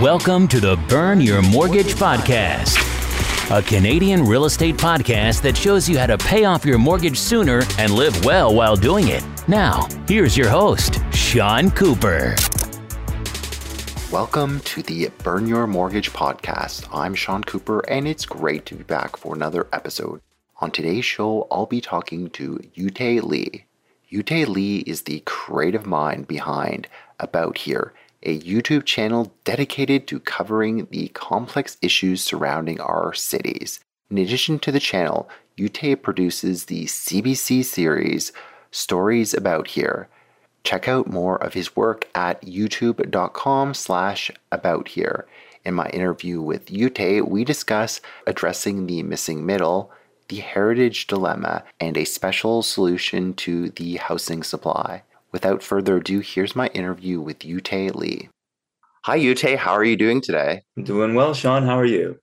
Welcome to the Burn Your Mortgage Podcast, a Canadian real estate podcast that shows you how to pay off your mortgage sooner and live well while doing it. Now, here's your host, Sean Cooper. Welcome to the Burn Your Mortgage Podcast. I'm Sean Cooper, and it's great to be back for another episode. On today's show, I'll be talking to Uytae Lee. Uytae Lee is the creative mind behind About Here, a YouTube channel dedicated to covering the complex issues surrounding our cities. In addition to the channel, Uytae produces the CBC series Stories About Here. Check out more of his work at youtube.com slash about here. In my interview with Uytae, we discuss addressing the missing middle, the heritage dilemma, and a special solution to the housing supply. Without further ado, here's my interview with Uytae Lee. Hi, Uytae. How are you doing today? I'm doing well, Sean. How are you?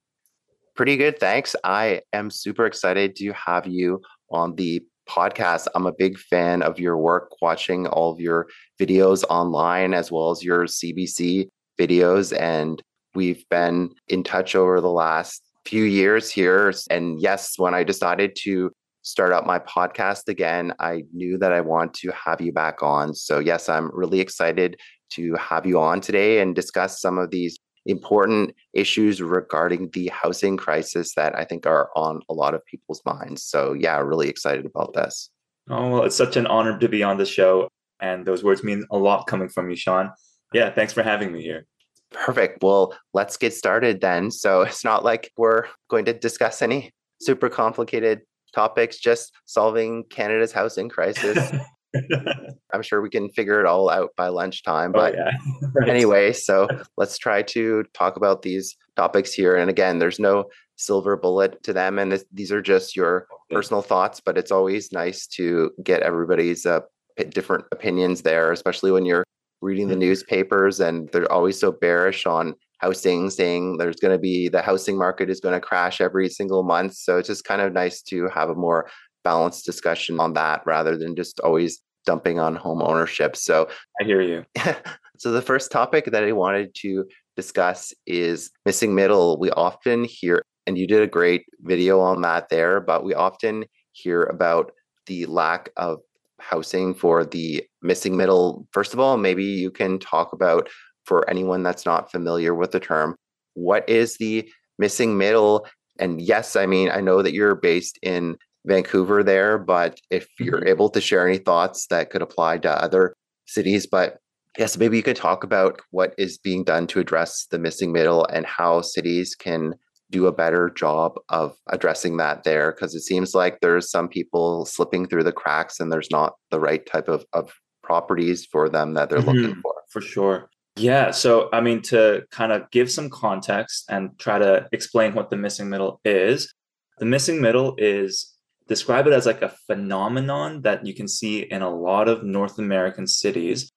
Pretty good, thanks. I am super excited to have you on the podcast. I'm a big fan of your work, watching all of your videos online as well as your CBC videos. And we've been in touch over the last few years here. And yes, when I decided to start up my podcast again, I knew that I want to have you back on. So, yes, I'm really excited to have you on today and discuss some of these important issues regarding the housing crisis that I think are on a lot of people's minds. So, yeah, really excited about this. Oh, well, it's such an honor to be on the show. And those words mean a lot coming from you, Sean. Yeah, thanks for having me here. Perfect. Well, let's get started then. So, it's not like we're going to discuss any super complicated topics, just solving Canada's housing crisis. I'm sure we can figure it all out by lunchtime. Oh, but oh, yeah. right. anyway, so let's try to talk about these topics here. And again, there's no silver bullet to them. And this, these are just your personal thoughts, but it's always nice to get everybody's uh, different opinions there, especially when you're reading the mm-hmm. newspapers and they're always so bearish on housing, saying there's going to be the housing market is going to crash every single month. So it's just kind of nice to have a more balanced discussion on that rather than just always dumping on home ownership. So I hear you. so the first topic that I wanted to discuss is missing middle. We often hear, and you did a great video on that there, but we often hear about the lack of housing for the missing middle. First of all, maybe you can talk about for anyone that's not familiar with the term, what is the missing middle? And yes, I mean, I know that you're based in Vancouver there, but if you're mm-hmm. able to share any thoughts that could apply to other cities, but yes, maybe you could talk about what is being done to address the missing middle and how cities can do a better job of addressing that there because it seems like there's some people slipping through the cracks and there's not the right type of, of properties for them that they're mm-hmm. looking for. For sure. Yeah. So, I mean, to kind of give some context and try to explain what the missing middle is, the missing middle is describe it as like a phenomenon that you can see in a lot of North American cities.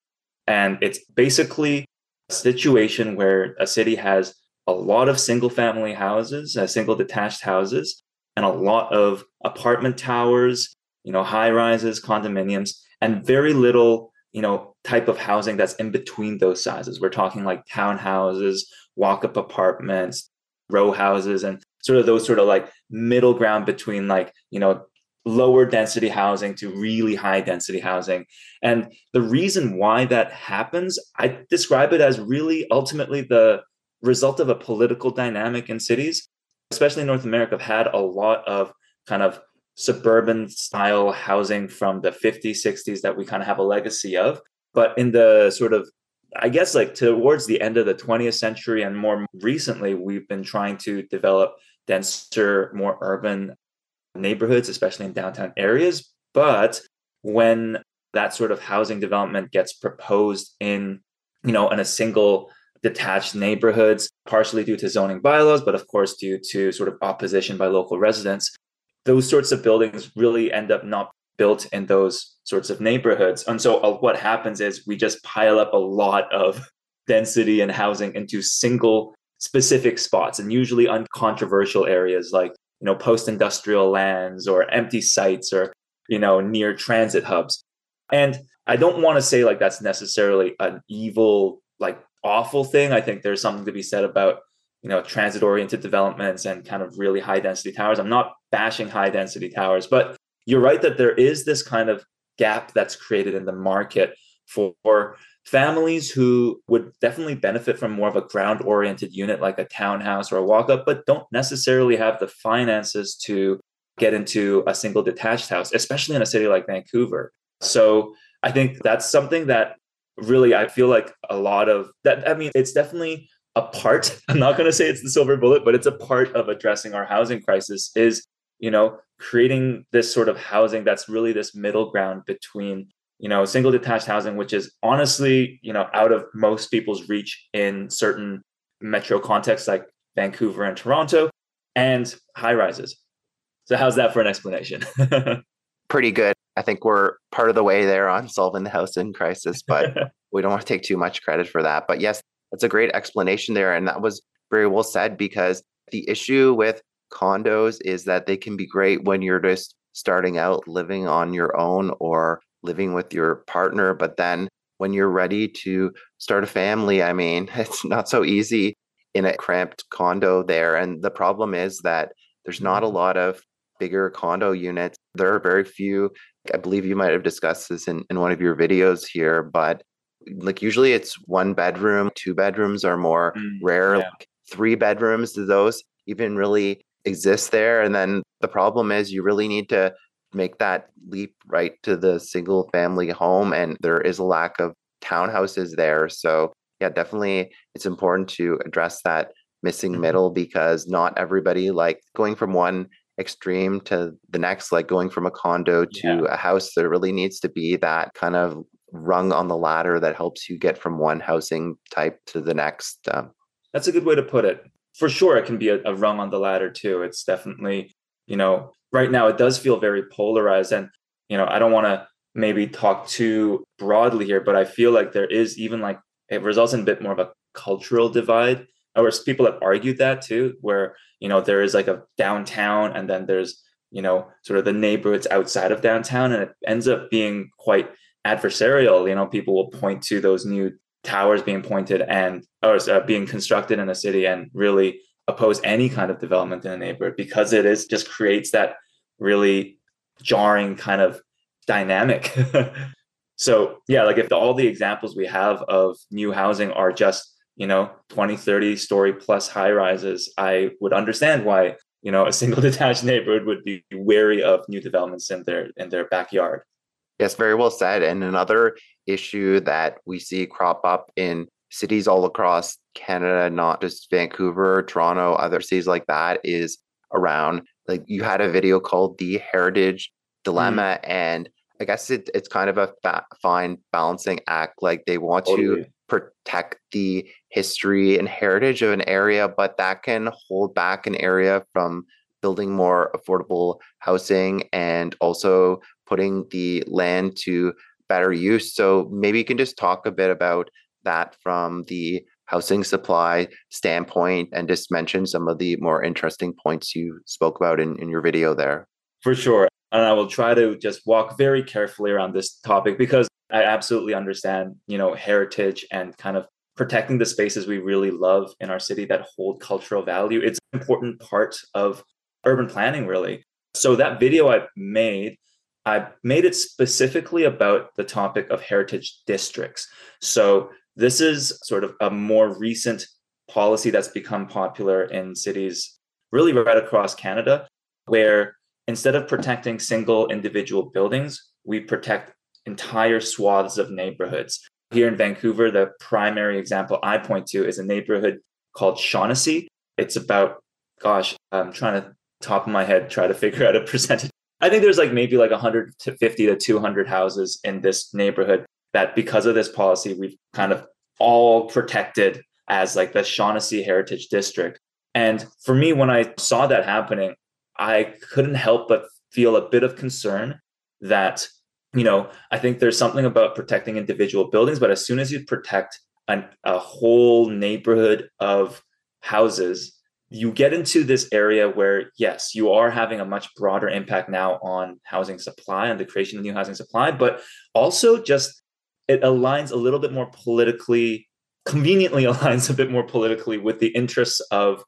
And it's basically a situation where a city has a lot of single family houses, uh, single detached houses, and a lot of apartment towers, you know, high rises, condominiums, and very little you know type of housing that's in between those sizes. We're talking like townhouses walk-up apartments row houses and sort of those sort of like middle ground between like you know lower density housing to really high density housing. And the reason why that happens i describe it as really ultimately the result of a political dynamic in cities especially in north america have had a lot of kind of suburban style housing from the 50s 60s that we kind of have a legacy of. But in the sort of i guess like towards the end of the 20th century and more recently we've been trying to develop denser more urban neighborhoods especially in downtown areas. But when that sort of housing development gets proposed in you know in a single detached neighborhoods partially due to zoning bylaws but of course due to sort of opposition by local residents those sorts of buildings really end up not built in those sorts of neighborhoods. And so uh, what happens is we just pile up a lot of density and housing into single specific spots and usually uncontroversial areas like you know post-industrial lands or empty sites or you know near transit hubs and i don't want to say like that's necessarily an evil like awful thing. I think there's something to be said about you know transit oriented developments and kind of really high density towers. I'm not bashing high density towers, but you're right that there is this kind of gap that's created in the market for families who would definitely benefit from more of a ground oriented unit like a townhouse or a walk up, but don't necessarily have the finances to get into a single detached house, especially in a city like Vancouver. So I think that's something that really I feel like a lot of that. I mean, it's definitely a part. I'm not going to say it's the silver bullet, but it's a part of addressing our housing crisis is, you know, creating this sort of housing that's really this middle ground between you know single detached housing which is honestly you know out of most people's reach in certain metro contexts like vancouver and toronto and high rises. So how's that for an explanation? Pretty good. I think we're part of the way there on solving the housing crisis but we don't want to take too much credit for that. But yes that's a great explanation there and that was very well said because the issue with condos is that they can be great when you're just starting out living on your own or living with your partner. But then when you're ready to start a family, I mean, it's not so easy in a cramped condo there. And the problem is that there's not a mm-hmm. lot of bigger condo units. There are very few. I believe you might have discussed this in, in one of your videos here, but like usually it's one bedroom, two bedrooms are more mm, rare. Yeah. Like three bedrooms, do those even really exist there? And then the problem is you really need to make that leap right to the single family home and there is a lack of townhouses there so yeah definitely it's important to address that missing mm-hmm. middle because not everybody like going from one extreme to the next like going from a condo to yeah. a house there really needs to be that kind of rung on the ladder that helps you get from one housing type to the next um, that's a good way to put it for sure it can be a, a rung on the ladder too. It's definitely you know right now it does feel very polarized and you know i don't want to maybe talk too broadly here but i feel like there is even like it results in a bit more of a cultural divide. Or people have argued that too where you know there is like a downtown and then there's you know sort of the neighborhoods outside of downtown and it ends up being quite adversarial. You know people will point to those new towers being pointed and or uh, being constructed in the city and really oppose any kind of development in a neighborhood because it is just creates that really jarring kind of dynamic. so yeah, like if the, all the examples we have of new housing are just, you know, 20, 30 story plus high rises, I would understand why, you know, a single detached neighborhood would be wary of new developments in their in their backyard. Yes, very well said. And another issue that we see crop up in cities all across Canada, not just Vancouver, Toronto, other cities like that, is around like you had a video called the heritage dilemma mm. and i guess it, it's kind of a fa- fine balancing act like they want totally. to protect the history and heritage of an area but that can hold back an area from building more affordable housing and also putting the land to better use so maybe you can just talk a bit about that from the housing supply standpoint and just mention some of the more interesting points you spoke about in, in your video there. For sure. And I will try to just walk very carefully around this topic because I absolutely understand, you know, heritage and kind of protecting the spaces we really love in our city that hold cultural value. It's an important part of urban planning, really. So that video I made, I made it specifically about the topic of heritage districts. So this is sort of a more recent policy that's become popular in cities really right across Canada, where instead of protecting single individual buildings, we protect entire swaths of neighborhoods. Here in Vancouver, the primary example I point to is a neighborhood called Shaughnessy. It's about, gosh, I'm trying to top of my head try to figure out a percentage. I think there's like maybe like 150 to 200 houses in this neighborhood that because of this policy, we've kind of all protected as like the Shaughnessy Heritage District. And for me, when I saw that happening, I couldn't help but feel a bit of concern that, you know, I think there's something about protecting individual buildings, but as soon as you protect an, a whole neighborhood of houses, you get into this area where, yes, you are having a much broader impact now on housing supply and the creation of new housing supply, but also just it aligns a little bit more politically conveniently aligns a bit more politically with the interests of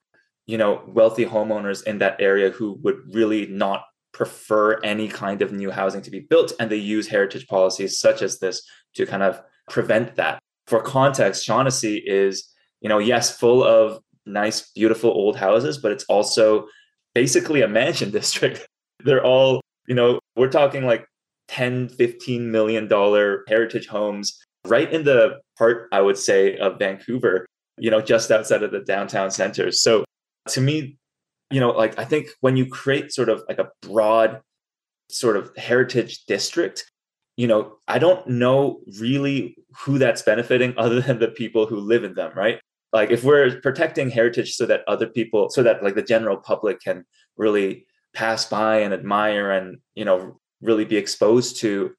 you know wealthy homeowners in that area who would really not prefer any kind of new housing to be built and they use heritage policies such as this to kind of prevent that. For context shaughnessy is you know yes full of nice beautiful old houses but it's also basically a mansion district. They're all you know we're talking like 10 15 million dollar heritage homes right in the heart i would say of vancouver you know just outside of the downtown centers. So to me you know like i think when you create sort of like a broad sort of heritage district you know i don't know really who that's benefiting other than the people who live in them right like if we're protecting heritage so that other people so that like the general public can really pass by and admire and you know really be exposed to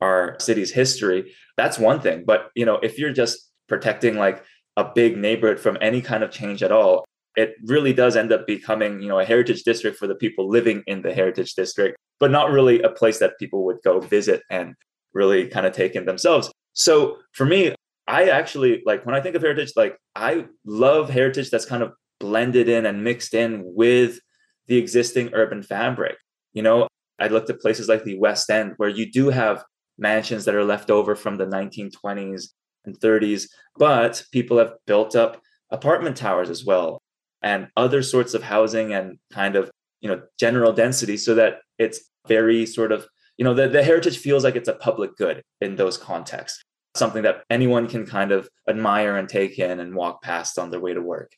our city's history that's one thing. But you know if you're just protecting like a big neighborhood from any kind of change at all it really does end up becoming you know a heritage district for the people living in the heritage district but not really a place that people would go visit and really kind of take in themselves. So for me i actually like when i think of heritage like i love heritage that's kind of blended in and mixed in with the existing urban fabric you know i looked at places like the west end where you do have mansions that are left over from the 1920s and 30s but people have built up apartment towers as well and other sorts of housing and kind of you know general density so that it's very sort of you know the, the heritage feels like it's a public good in those contexts something that anyone can kind of admire and take in and walk past on their way to work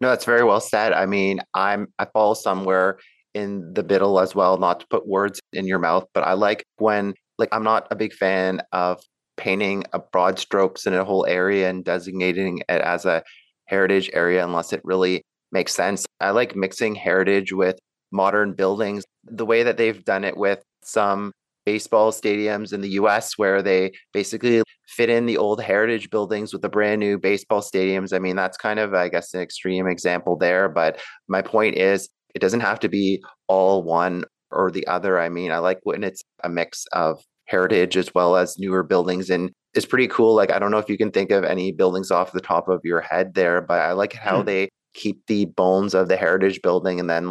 no that's very well said i mean i'm i fall somewhere in the middle as well not to put words in your mouth but i like when like i'm not a big fan of painting a broad strokes in a whole area and designating it as a heritage area unless it really makes sense. I like mixing heritage with modern buildings. The way that they've done it with some baseball stadiums in the US where they basically fit in the old heritage buildings with the brand new baseball stadiums. I mean, that's kind of, I guess, an extreme example there. But my point is, it doesn't have to be all one or the other. I mean, I like when it's a mix of heritage as well as newer buildings and it's pretty cool like i don't know if you can think of any buildings off the top of your head there but i like how mm. they keep the bones of the heritage building and then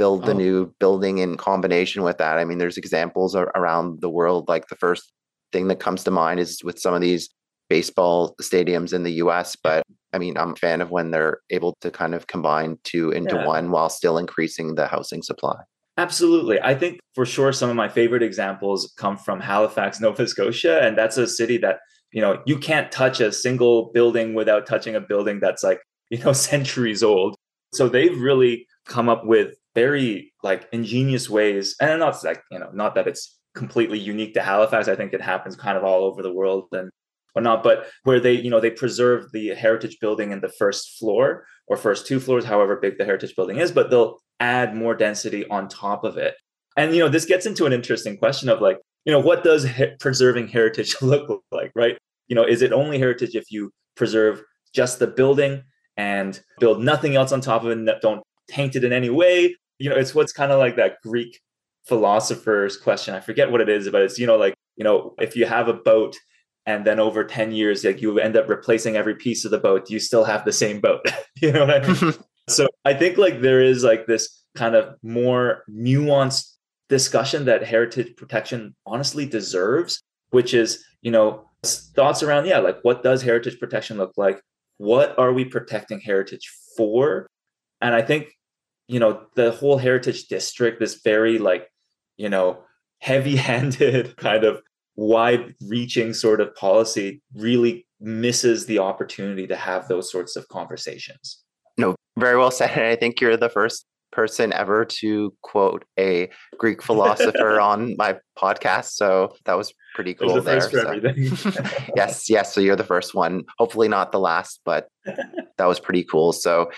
build the oh. new building in combination with that. I mean, there's examples around the world. Like the first thing that comes to mind is with some of these baseball stadiums in the US. But I mean, I'm a fan of when they're able to kind of combine two into yeah. one while still increasing the housing supply. Absolutely. I think for sure some of my favorite examples come from Halifax, Nova Scotia. And that's a city that, you know, you can't touch a single building without touching a building that's like you know centuries old so they've really come up with very like ingenious ways and not like you know not that it's completely unique to halifax i think it happens kind of all over the world and whatnot but where they you know they preserve the heritage building in the first floor or first two floors however big the heritage building is but they'll add more density on top of it and you know this gets into an interesting question of like you know what does he- preserving heritage look like right you know is it only heritage if you preserve just the building and build nothing else on top of it. And don't taint it in any way. You know, it's what's kind of like that Greek philosopher's question. I forget what it is, but it's, you know, like, you know, if you have a boat and then over 10 years, like you end up replacing every piece of the boat, you still have the same boat. you know what I mean? so I think like there is like this kind of more nuanced discussion that heritage protection honestly deserves, which is, you know, thoughts around, yeah, like what does heritage protection look like? what are we protecting heritage for? And I think, you know, the whole heritage district, this very like, you know, heavy handed kind of wide reaching sort of policy really misses the opportunity to have those sorts of conversations. No, very well said. And I think you're the first person ever to quote a Greek philosopher on my podcast. So that was pretty cool the there. So. yes, yes. So you're the first one. Hopefully not the last, but that was pretty cool. So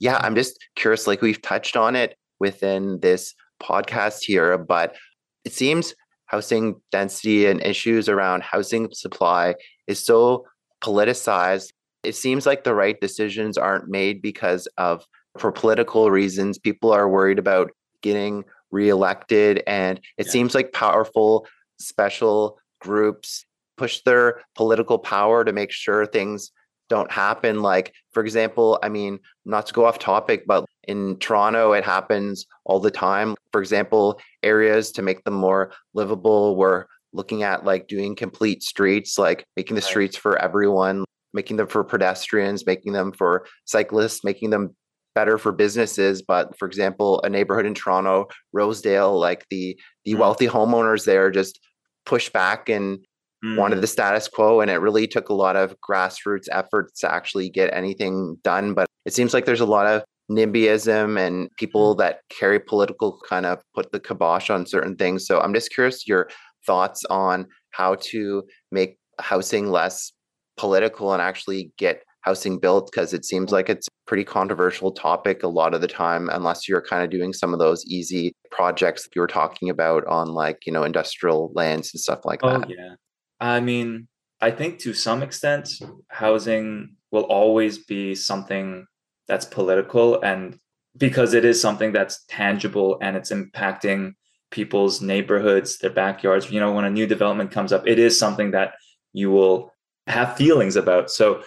yeah, I'm just curious, like we've touched on it within this podcast here, but it seems housing density and issues around housing supply is so politicized. It seems like the right decisions aren't made because of for political reasons. People are worried about getting reelected. And it yeah. seems like powerful special groups push their political power to make sure things don't happen. Like, for example, I mean, not to go off topic, but in Toronto, it happens all the time. For example, areas to make them more livable, we're looking at like doing complete streets, like making the streets for everyone, making them for pedestrians, making them for cyclists, making them better for businesses. But for example, a neighborhood in Toronto, Rosedale, like the the mm. wealthy homeowners there just push back and mm. wanted the status quo. And it really took a lot of grassroots efforts to actually get anything done. But it seems like there's a lot of NIMBYism and people mm. that carry political kind of put the kibosh on certain things. So I'm just curious your thoughts on how to make housing less political and actually get housing built because it seems like it's a pretty controversial topic a lot of the time unless you're kind of doing some of those easy projects that you were talking about on like you know industrial lands and stuff like oh, that yeah i mean i think to some extent housing will always be something that's political and because it is something that's tangible and it's impacting people's neighborhoods their backyards you know when a new development comes up it is something that you will have feelings about. So,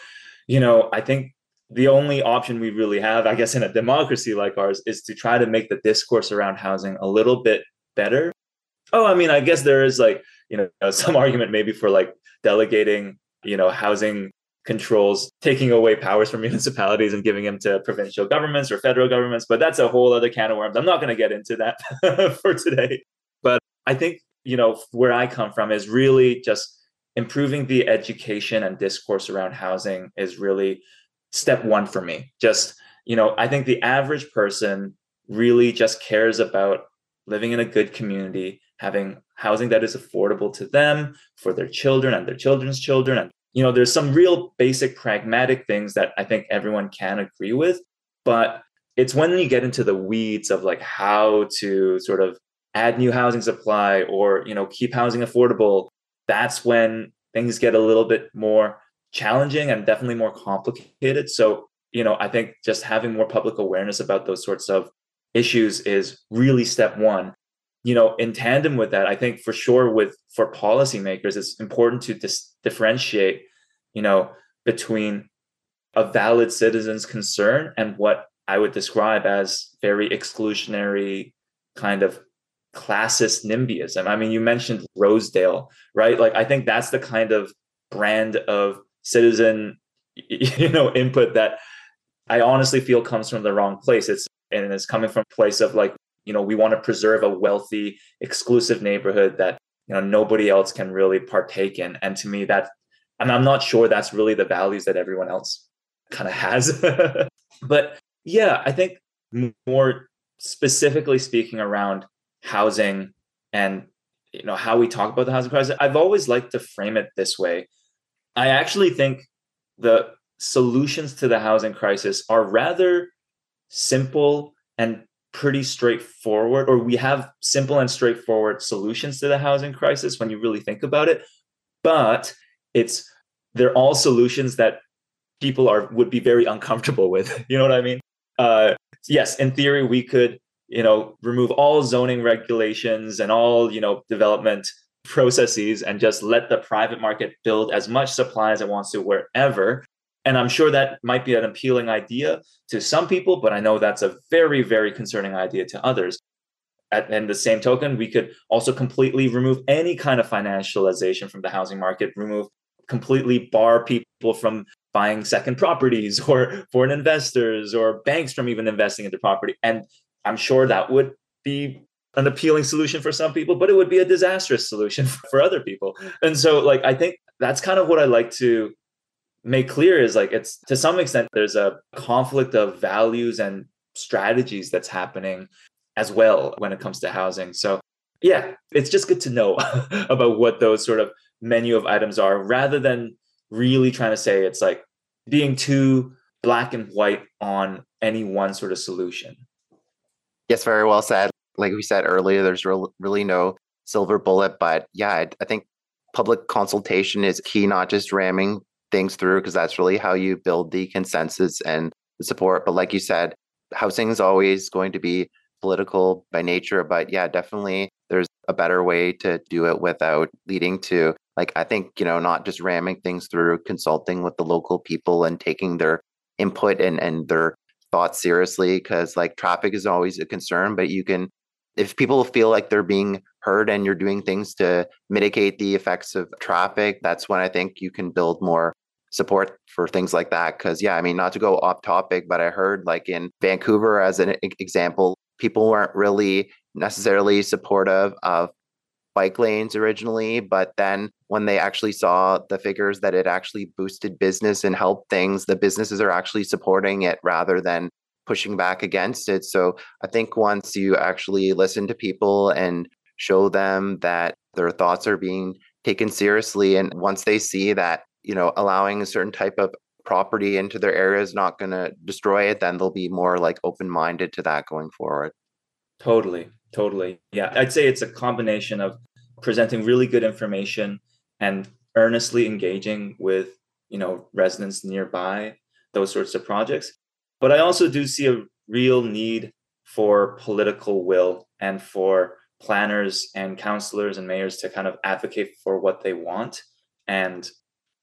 you know, I think the only option we really have, I guess, in a democracy like ours, is to try to make the discourse around housing a little bit better. Oh, I mean, I guess there is like, you know, some argument maybe for like delegating, you know, housing controls, taking away powers from municipalities and giving them to provincial governments or federal governments. But that's a whole other can of worms. I'm not going to get into that for today. But I think, you know, where I come from is really just improving the education and discourse around housing is really step one for me. Just, you know, I think the average person really just cares about living in a good community, having housing that is affordable to them, for their children and their children's children. And, you know, there's some real basic pragmatic things that I think everyone can agree with. But it's when you get into the weeds of like how to sort of add new housing supply or, you know, keep housing affordable that's when things get a little bit more challenging and definitely more complicated. So, you know, I think just having more public awareness about those sorts of issues is really step one. You know, in tandem with that, I think for sure with for policymakers, it's important to dis- differentiate, you know, between a valid citizen's concern and what I would describe as very exclusionary kind of classist NIMBYism. I mean, you mentioned Rosedale, right? Like, I think that's the kind of brand of citizen, you know, input that I honestly feel comes from the wrong place. It's and it's coming from a place of like, you know, we want to preserve a wealthy, exclusive neighborhood that you know nobody else can really partake in. And to me, that, and I'm not sure that's really the values that everyone else kind of has. but yeah, I think more specifically speaking around housing and you know how we talk about the housing crisis i've always liked to frame it this way i actually think the solutions to the housing crisis are rather simple and pretty straightforward or we have simple and straightforward solutions to the housing crisis when you really think about it but it's they're all solutions that people are would be very uncomfortable with you know what i mean? Uh, yes in theory we could you know remove all zoning regulations and all you know development processes and just let the private market build as much supply as it wants to wherever and i'm sure that might be an appealing idea to some people but i know that's a very very concerning idea to others at, and the same token we could also completely remove any kind of financialization from the housing market remove completely bar people from buying second properties or foreign investors or banks from even investing into property and I'm sure that would be an appealing solution for some people, but it would be a disastrous solution for other people. And so, like, I think that's kind of what I like to make clear is like, it's to some extent, there's a conflict of values and strategies that's happening as well when it comes to housing. So, yeah, it's just good to know about what those sort of menu of items are rather than really trying to say it's like being too black and white on any one sort of solution. Yes, very well said. Like we said earlier, there's real, really no silver bullet, but yeah, I, I think public consultation is key, not just ramming things through, because that's really how you build the consensus and the support. But like you said, housing is always going to be political by nature. But yeah, definitely there's a better way to do it without leading to like I think, you know, not just ramming things through, consulting with the local people and taking their input and, and their thoughts seriously because like traffic is always a concern, but you can if people feel like they're being heard and you're doing things to mitigate the effects of traffic, that's when I think you can build more support for things like that. Cause yeah, I mean, not to go off topic, but I heard like in Vancouver, as an example, people weren't really necessarily supportive of bike lanes originally, but then when they actually saw the figures that it actually boosted business and helped things, the businesses are actually supporting it rather than pushing back against it. So I think once you actually listen to people and show them that their thoughts are being taken seriously, and once they see that, you know, allowing a certain type of property into their area is not going to destroy it, then they'll be more like open minded to that going forward. Totally. Totally. Yeah. I'd say it's a combination of presenting really good information and earnestly engaging with, you know, residents nearby, those sorts of projects. But I also do see a real need for political will and for planners and councillors and mayors to kind of advocate for what they want and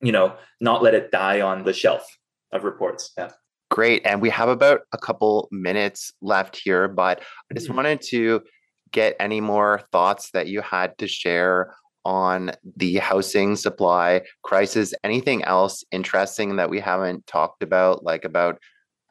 you know not let it die on the shelf of reports yeah great and we have about a couple minutes left here but i just mm-hmm. wanted to get any more thoughts that you had to share on the housing supply crisis anything else interesting that we haven't talked about like about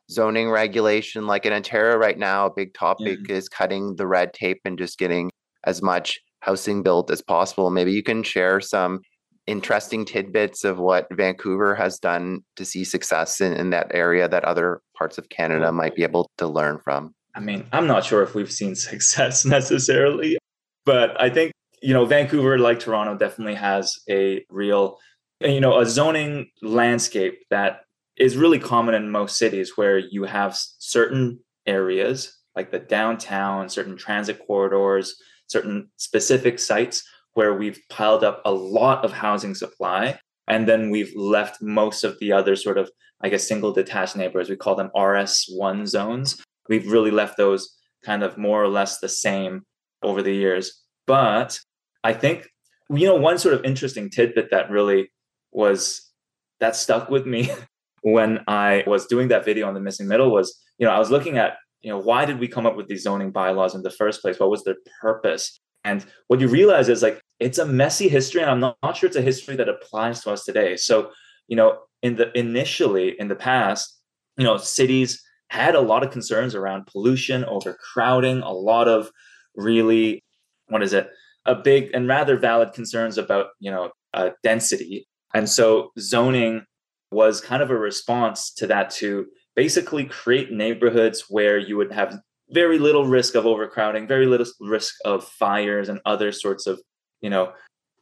zoning regulation. Like in Ontario right now, a big topic yeah. is cutting the red tape and just getting as much housing built as possible. Maybe you can share some interesting tidbits of what Vancouver has done to see success in, in that area that other parts of Canada might be able to learn from. I mean, I'm not sure if we've seen success necessarily, but I think, you know, Vancouver, like Toronto, definitely has a real, you know, a zoning landscape that is really common in most cities where you have certain areas like the downtown, certain transit corridors, certain specific sites where we've piled up a lot of housing supply. And then we've left most of the other sort of, I guess, single detached neighborhoods. We call them RS1 zones. We've really left those kind of more or less the same over the years. But I think, you know, one sort of interesting tidbit that really was that stuck with me when I was doing that video on the missing middle was, you know, I was looking at, you know, why did we come up with these zoning bylaws in the first place? What was their purpose? And what you realize is like it's a messy history, and I'm not, not sure it's a history that applies to us today. So, you know, in the initially in the past, you know, cities had a lot of concerns around pollution, overcrowding, a lot of really, what is it, a big and rather valid concerns about, you know, uh, density. And so zoning was kind of a response to that to basically create neighborhoods where you would have very little risk of overcrowding, very little risk of fires and other sorts of, you know,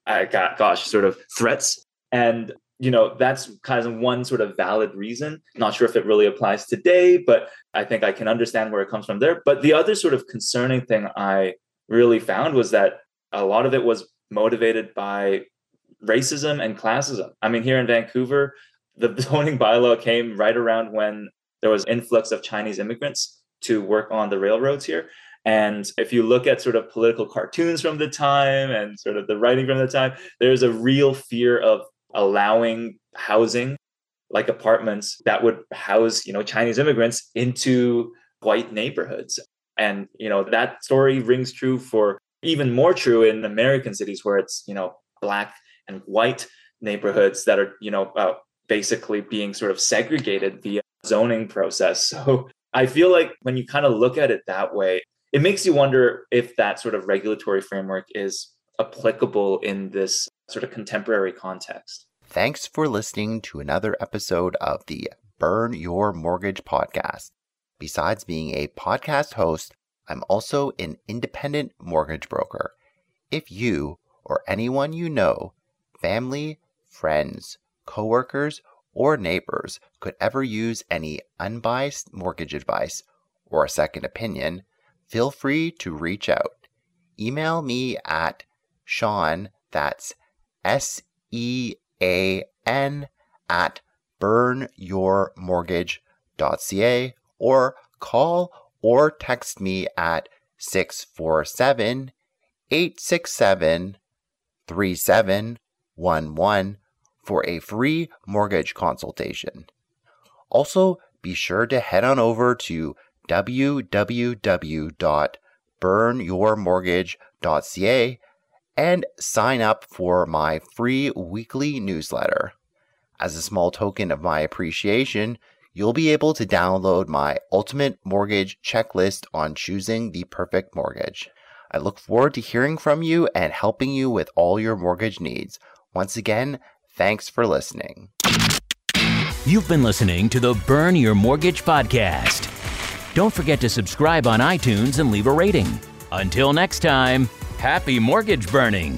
I got gosh, sort of threats. And you know, that's kind of one sort of valid reason. Not sure if it really applies today, but I think I can understand where it comes from there. But the other sort of concerning thing I really found was that a lot of it was motivated by racism and classism. I mean, here in Vancouver, the zoning bylaw came right around when there was influx of Chinese immigrants to work on the railroads here. And if you look at sort of political cartoons from the time and sort of the writing from the time, there's a real fear of allowing housing like apartments that would house, you know, Chinese immigrants into white neighborhoods. And, you know, that story rings true for even more true in American cities where it's, you know, black and white neighborhoods that are, you know, uh, basically being sort of segregated via zoning process. So I feel like when you kind of look at it that way, it makes you wonder if that sort of regulatory framework is applicable in this sort of contemporary context. Thanks for listening to another episode of the Burn Your Mortgage podcast. Besides being a podcast host, I'm also an independent mortgage broker. If you or anyone you know, family, friends, coworkers, or neighbors could ever use any unbiased mortgage advice or a second opinion, feel free to reach out. Email me at Sean, that's S E A N, at burnyourmortgage.ca or call or text me at 647 867 37 811 for a free mortgage consultation. Also, be sure to head on over to www.burnyourmortgage.ca and sign up for my free weekly newsletter. As a small token of my appreciation, you'll be able to download my ultimate mortgage checklist on choosing the perfect mortgage. I look forward to hearing from you and helping you with all your mortgage needs. Once again, thanks for listening. You've been listening to the Burn Your Mortgage podcast. Don't forget to subscribe on iTunes and leave a rating. Until next time, happy mortgage burning.